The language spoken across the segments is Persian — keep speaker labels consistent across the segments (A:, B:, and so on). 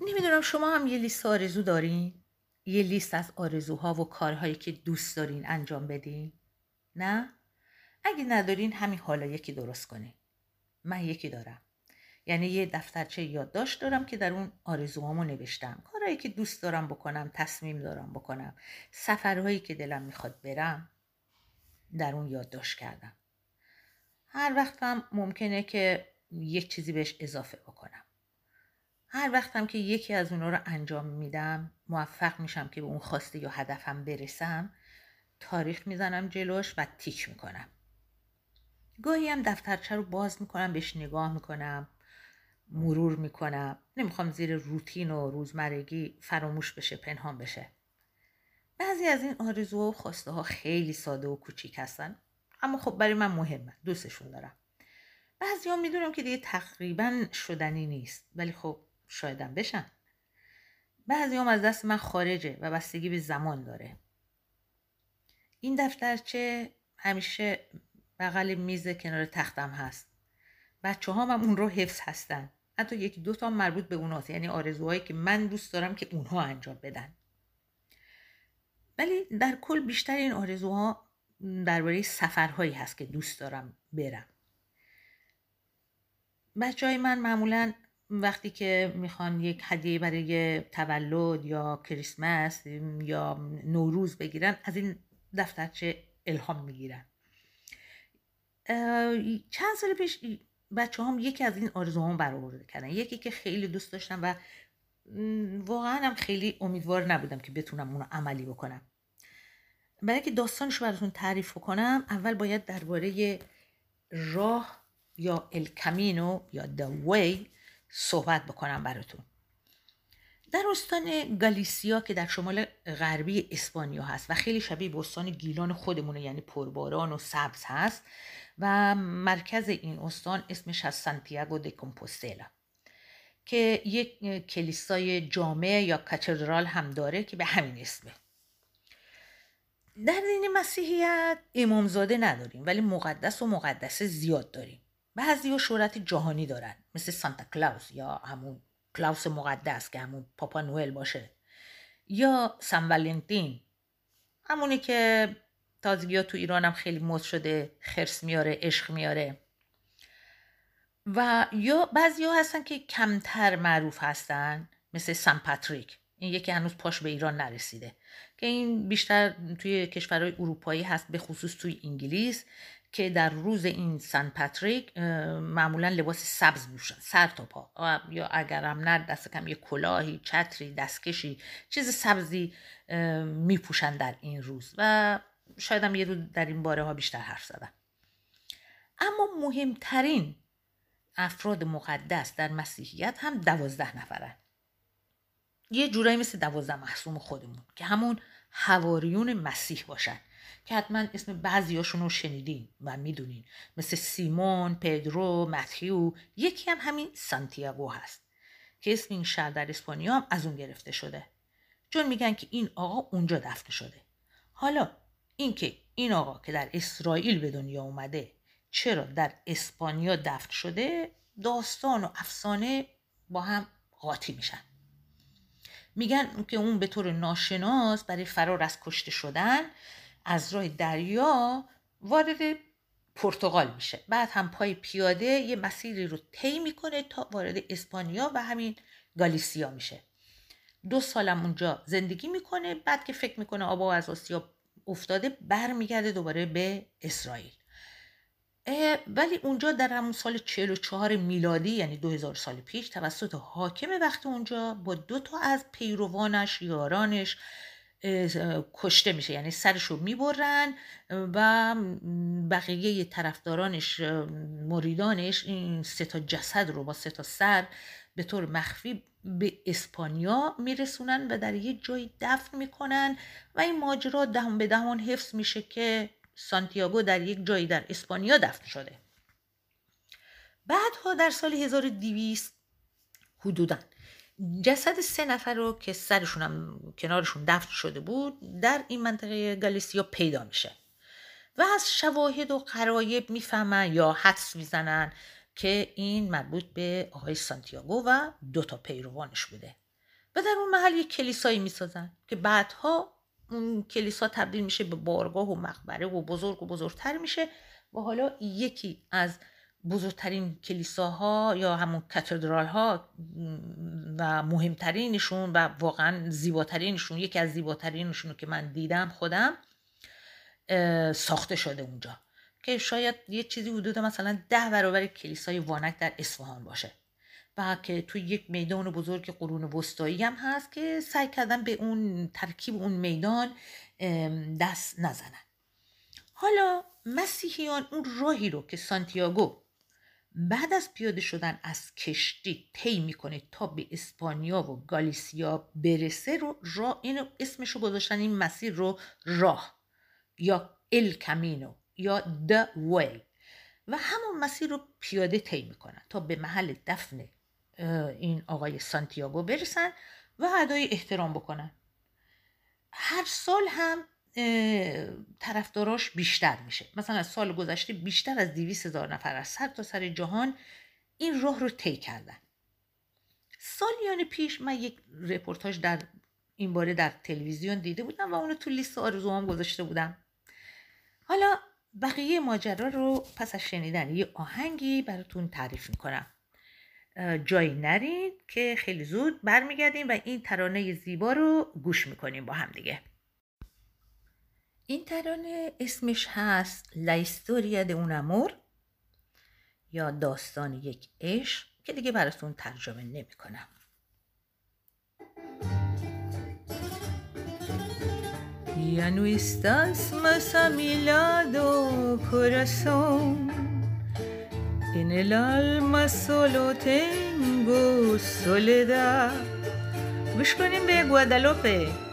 A: نمی‌دونم شما هم یه لیست آرزو دارین؟ یه لیست از آرزوها و کارهایی که دوست دارین انجام بدین؟ نه؟ اگه ندارین همین حالا یکی درست کنین. من یکی دارم. یعنی یه دفترچه یادداشت دارم که در اون آرزوهامو نوشتم. کارهایی که دوست دارم بکنم، تصمیم دارم بکنم. سفرهایی که دلم می‌خواد برم در اون یادداشت کردم. هر وقتم ممکنه که یک چیزی بهش اضافه بکنم. هر وقتم که یکی از اونا رو انجام میدم موفق میشم که به اون خواسته یا هدفم برسم تاریخ می‌زنم جلوش و تیک می‌کنم. گاهی هم دفترچه رو باز می‌کنم بهش نگاه می‌کنم مرور می‌کنم. نمی‌خوام زیر روتین و روزمرگی فراموش بشه پنهان بشه. بعضی از این آرزوها و خواسته ها خیلی ساده و کوچیک هستن اما خب برای من مهمه دوستشون دارم. بعضی ها می‌دونم که دیگه تقریبا شدنی نیست ولی خب شایدم بشن. بعضی هم از دست من خارجه و بستگی به زمان داره. این دفترچه همیشه بغل میز کنار تختم هست. بچه هم, هم اون رو حفظ هستن. حتی یکی دو تا مربوط به اوناست. یعنی آرزوهایی که من دوست دارم که اونها انجام بدن. ولی در کل بیشتر این آرزوها درباره سفرهایی هست که دوست دارم برم. بچه های من معمولا وقتی که می‌خوان یک هدیه برای تولد یا کریسمس یا نوروز بگیرن از این دفترچه الهام می‌گیرن. چند سال پیش بچه هم یکی از این آرزوهام برآورده کردن. یکی که خیلی دوست داشتم و واقعا هم خیلی امیدوار نبودم که بتونم اونو عملی بکنم. برای که داستانش براتون تعریف کنم اول باید درباره راه یا الکمینو یا the way صحبت بکنم براتون. در استان گالیسیا که در شمال غربی اسپانیا هست و خیلی شبیه به استان گیلان خودمونه یعنی پرباران و سبز هست و مرکز این استان اسمش از سانتیاگو د کمپوستلا که یک کلیسای جامع یا کاتدرال هم داره که به همین اسمه. در دین مسیحیت امامزاده نداریم ولی مقدس و مقدس زیاد داریم. بعضی ها شهرت جهانی دارن. مثل سانتا کلاوس یا همون کلاوس مقدس که همون پاپا نوئل باشه. یا سان ولنتین. همونی که تازگی ها تو ایران هم خیلی مد شده خرس میاره عشق میاره. و یا بعضی ها هستن که کمتر معروف هستن مثل سان پاتریک. این یکی هنوز پاش به ایران نرسیده. که این بیشتر توی کشورهای اروپایی هست به خصوص توی انگلیس. که در روز این سن پاتریک معمولا لباس سبز میشن سر تا پا. یا اگرم نه دست کم یه کلاهی چتری دستکشی چیز سبزی میپوشن در این روز. و شاید هم یه رو در این باره ها بیشتر حرف زدم. اما مهمترین افراد مقدس در مسیحیت هم دوازده نفرن. یه جورایی مثل دوازده محسوم خودمون که همون هواریون مسیح باشن. که حتما اسم بعضیاشون رو شنیدین و می‌دونین. مثل سیمون، پدرو، متیو یکی هم همین سانتیاگو هست که اسم این شهر در اسپانیا هم از اون گرفته شده. چون میگن که این آقا اونجا دفن شده. حالا اینکه این آقا که در اسرائیل به دنیا اومده چرا در اسپانیا دفن شده؟ داستان و افسانه با هم قاطی میشن. میگن که اون به طور ناشناس برای فرار از کشته شدن از راه دریا وارد پرتغال میشه. بعد هم پای پیاده یه مسیری رو طی می‌کنه تا وارد اسپانیا و همین گالیسیا میشه. دو سالم اونجا زندگی می‌کنه بعد که فکر می‌کنه آبا از آسیا افتاده برمیگرده دوباره به اسرائیل. ولی اونجا در همون سال 44 میلادی یعنی 2000 سال پیش توسط حاکم وقت اونجا با دو تا از پیروانش یارانش کشته میشه. یعنی سرش رو می‌برن و بقیه طرفدارانش مریدانش این سه تا جسد رو با سه تا سر به طور مخفی به اسپانیا میرسونن و در یه جایی دفن می‌کنن و این ماجرا دهان به دهان حفظ میشه که سانتیاگو در یک جایی در اسپانیا دفن شده. بعدها در سال 1200 حدوداً جسد سه نفر رو که سرشون هم کنارشون دفن شده بود در این منطقه گالیسیا پیدا میشه. و از شواهد و قرایب می‌فهمن یا حدس می‌زنن که این مربوط به آقای سانتیاگو و دو تا پیروانش بوده. و در اون محل یک کلیسایی می‌سازن که بعدها اون کلیسا تبدیل میشه به بارگاه و مقبره و بزرگ و بزرگتر میشه و حالا یکی از بزرگترین کلیساها یا همون کاتدرال ها و مهمترینشون و واقعا زیباترینشون یکی از زیباترینشون که من دیدم خودم ساخته شده اونجا. که شاید یه چیزی حدود مثلا ده برابر کلیسای وانک در اصفهان باشه. و که توی یک میدان بزرگ قرون وسطایی هم هست که سعی کردن به اون ترکیب اون میدان دست نزنن. حالا مسیحیان اون راهی رو که سانتیاگو بعد از پیاده شدن از کشتی طی می‌کنه تا به اسپانیا و گالیسیا برسه رو راه اینو اسمش رو گذاشتن این مسیر رو راه یا ال کامینو یا د وی و همون مسیر رو پیاده طی می‌کنن تا به محل دفن این آقای سانتیاگو برسن و ادای احترام بکنن. هر سال هم طرفداراش بیشتر میشه. مثلا از سال گذشته بیشتر از دیویس هزار نفر از سر تا سر جهان این راه رو طی کردن. سالیان پیش من یک رپورتاج در این باره در تلویزیون دیده بودم و اونو تو لیست آرزوام گذاشته بودم. حالا بقیه ماجرا رو پس از شنیدن یه آهنگی براتون تعریف می‌کنم. جایی نرید که خیلی زود برمیگردیم و این ترانه زیبا رو گوش می‌کنیم با هم دیگه. این ترانه اسمش هست لا د اون امور یا داستان یک عشق که دیگه براتون ترجمه نمی‌کنم Ya no estás más a mi lado, corazón. En el alma. گوش کنیم به گوادالوپه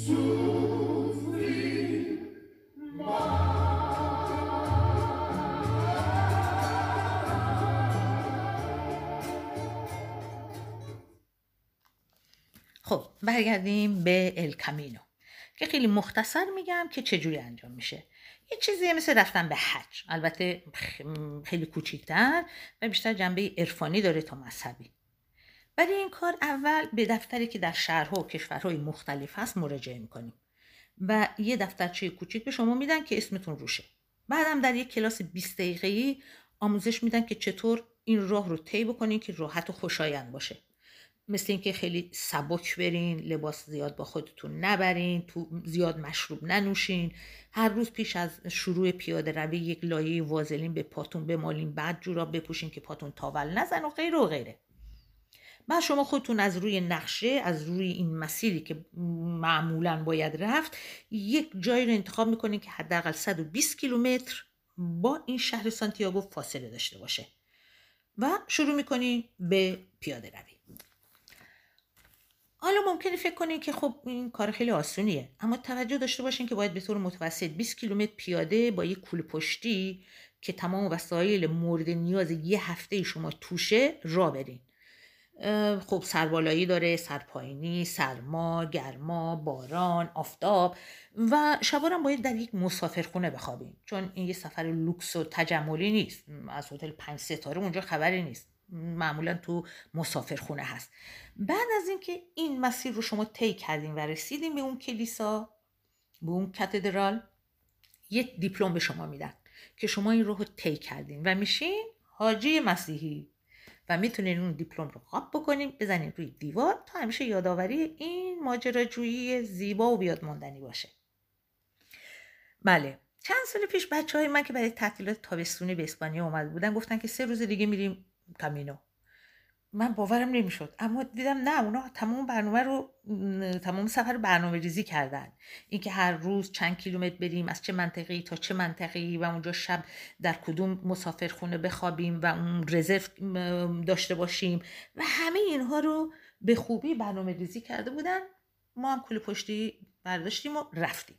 A: خب برگردیم به الکامینو که خیلی مختصر میگم که چجوری انجام میشه. یه چیزی مثل رفتن به حج البته خیلی کوچیکتر و بیشتر جنبه عرفانی داره تا مذهبی. برای این کار اول به دفتری که در شهرها و کشورهای مختلف هست مراجعه می‌کنیم. و یه دفترچه کوچیک به شما میدن که اسمتون روشه. بعدم در یک کلاس 20 دقیقه‌ای آموزش میدن که چطور این راه رو طی بکنین که راحت و خوشایند باشه. مثل اینکه خیلی سبک برین لباس زیاد با خودتون نبرین تو زیاد مشروب ننوشین. هر روز پیش از شروع پیاده روی یک لایه وازلین به پاتون بمالین بعد جورا بپوشین که پاتون تاول نزن و غیره و غیره. بعد شما خودتون از روی نقشه از روی این مسیری که معمولا باید رفت یک جایی رو انتخاب می‌کنین که حداقل 120 کیلومتر با این شهر سانتیاگو فاصله داشته باشه. و شروع می‌کنین به پیاده روی. حالا ممکنه فکر کنین که خب این کار خیلی آسونیه اما توجه داشته باشین که باید به طور متوسط 20 کیلومتر پیاده با یک کوله پشتی که تمام وسایل مورد نیاز یه هفته شما توشه را برین. خب سربالایی داره سرپایینی سرما گرما باران آفتاب و شبارم باید در یک مسافرخونه بخوابین چون این یه سفر لوکس و تجملی نیست. از هتل پنج ستاره اونجا خبری نیست. معمولا تو مسافرخونه هست. بعد از اینکه این مسیر رو شما طی کردین و رسیدین به اون کلیسا به اون کاتدرال یک دیپلم به شما میدن که شما این رو طی کردین و میشین حاجی مسیحی. و می‌تونین اون دیپلم رو قاب بکنین بزنین روی دیوار تا همیشه یادآوری این ماجراجویی زیبا و بیاد ماندنی باشه. بله چند سال پیش بچه های من که برای تعطیلات تابستونی به اسپانیا اومد بودن گفتن که سه روز دیگه میریم کامینو. من باورم نمی‌شد. اما دیدم نه اونا تمام برنامه رو تمام سفر برنامه ریزی کردن. اینکه هر روز چند کیلومتر بریم از چه منطقی تا چه منطقی و اونجا شب در کدوم مسافرخونه بخوابیم و اون رزرو داشته باشیم. و همه اینها رو به خوبی برنامه ریزی کرده بودن. ما هم کل پشتی برداشتیم و رفتیم.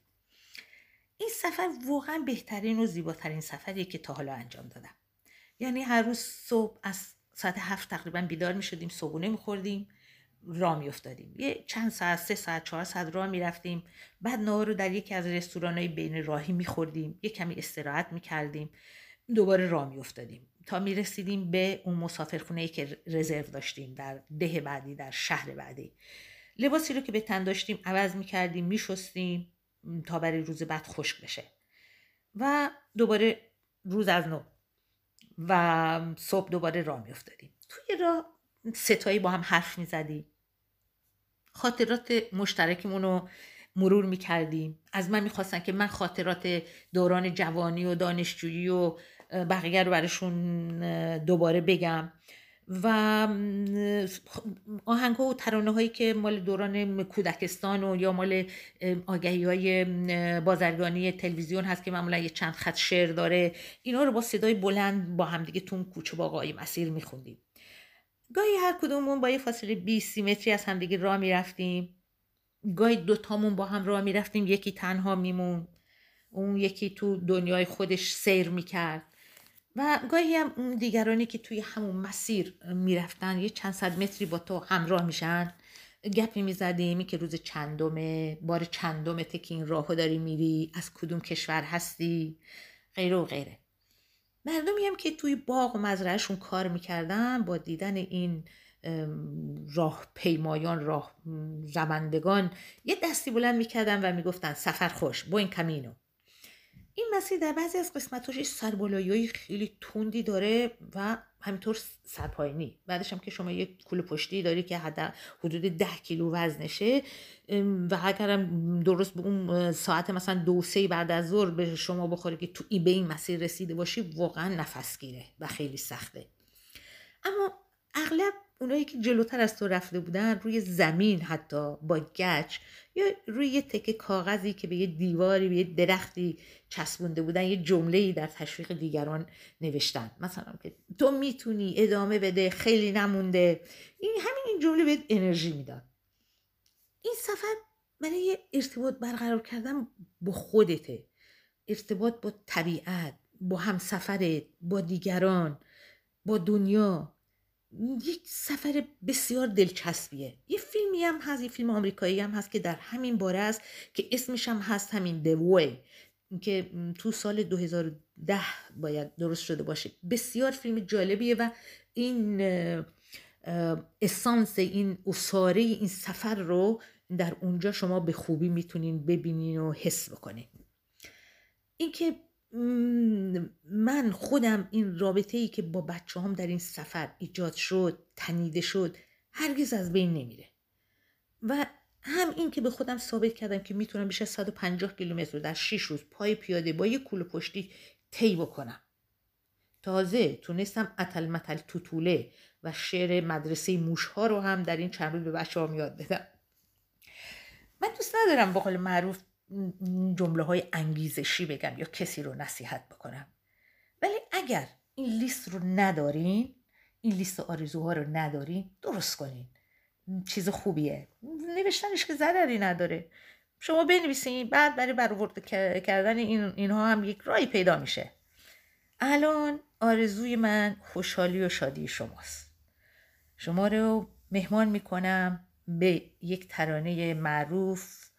A: این سفر واقعا بهترین و زیباترین سفریه که تا حالا انجام دادم. یعنی هر روز صبح از ساعت هفت تقریبا بیدار می شدیم صبحونه می خوردیم راه می افتادیم یه چند ساعت سه ساعت چهار ساعت راه می رفتیم بعد نهار رو در یکی از رستوران های بین راهی می خوردیم یه کمی استراحت می کردیم دوباره راه می افتادیم تا می رسیدیم به اون مسافرخونه ای که رزرو داشتیم در ده بعدی در شهر بعدی. لباسی رو که به تن داشتیم عوض می کردیم می شستیم تا برای روز بعد خشک بشه. و دوباره روز از نو و صبح دوباره راه میافتادیم. توی راه ستایی با هم حرف می‌زدیم. خاطرات مشترکمون رو مرور می‌کردیم. از من می‌خواستن که من خاطرات دوران جوانی و دانشجویی و بقیه رو براشون دوباره بگم. و آهنگ ها و ترانه هایی که مال دوران کودکستان و یا مال آگهی های بازرگانی تلویزیون هست که معمولا یه چند خط شعر داره اینا رو با صدای بلند با همدیگه تون کوچه باقای مسیر میخوندیم. گاهی هر کدوممون با یه فاصله 20 متری از همدیگه راه می‌رفتیم. گاهی دوتامون با هم راه می‌رفتیم یکی تنها میمون. اون یکی تو دنیای خودش سیر می‌کرد. و گاهی هم دیگرانی که توی همون مسیر می‌رفتن یه چند صد متری با تو همراه میشن گپی می‌زدیم که روز چندمه بار چندمته که این راهو داری میری از کدوم کشور هستی؟ غیره و غیره. مردمی هم که توی باغ و مزرعهشون کار می‌کردن با دیدن این راه پیمایان راه زمندگان یه دستی بلند می‌کردن و می‌گفتن سفر خوش با این کمینو. این مسیر در بعضی از قسمتاش سربالایی خیلی تندی داره و همینطور سرپایینی بعدش هم که شما یک کل پشتی داری که حد حدود ده کیلو وزنشه و اگرم درست به اون ساعت مثلا دو سه بعد از ظهر به شما بخوره که تو ای به این مسیر رسیده باشی واقعا نفس گیره و خیلی سخته. اما اغلب اونایی که جلوتر از تو رفته بودن روی زمین حتی با گچ یا روی یه تکه کاغذی که به یه دیواری به یه درختی چسبونده بودن یه جمله در تشویق دیگران نوشتن. مثلا که تو می‌تونی ادامه بده خیلی نمونده. این همین این جمله بهت انرژی می‌داد. این سفر برای ارتباط برقرار کردن با خودته. ارتباط با طبیعت با همسفرت با دیگران با دنیا. یک سفر بسیار دلچسبیه. یه فیلمی هم هست یه فیلم آمریکایی هم هست که در همین باره است که اسمش هم هست همین The که تو سال 2010 باید درست شده باشه. بسیار فیلم جالبیه و این اسانس این اصاره این سفر رو در اونجا شما به خوبی می‌تونین ببینین و حس بکنین. اینکه من خودم این رابطه ای که با بچه هم در این سفر ایجاد شد تنیده شد هرگز از بین نمیره. و هم این که به خودم ثابت کردم که می‌تونم بیش از 150 کیلومتر در 6 روز پای پیاده با یک کوله پشتی طی بکنم. تازه تونستم اتل متل توتوله و شعر مدرسه موشها رو هم در این چند روز به بچه ها یاد بدم. من دوست ندارم به قول معروف جمله های انگیزشی بگم یا کسی رو نصیحت بکنم. ولی اگر این لیست رو ندارین این لیست آرزوها رو ندارین درست کنین. چیز خوبیه. نوشتنش که ضرری نداره. شما بنویسین بعد برای برآورده کردن این اینها هم یک رای پیدا میشه. الان آرزوی من خوشحالی و شادی شماست. شما رو مهمان می‌کنم به یک ترانه معروف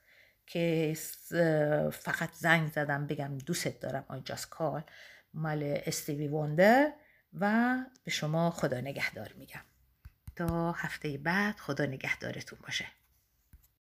A: که فقط زنگ زدم بگم دوست دارم آی جاست کال مال استیوی وندر و به شما خدا نگهدار میگم. تا هفته بعد خدا نگهدارتون باشه.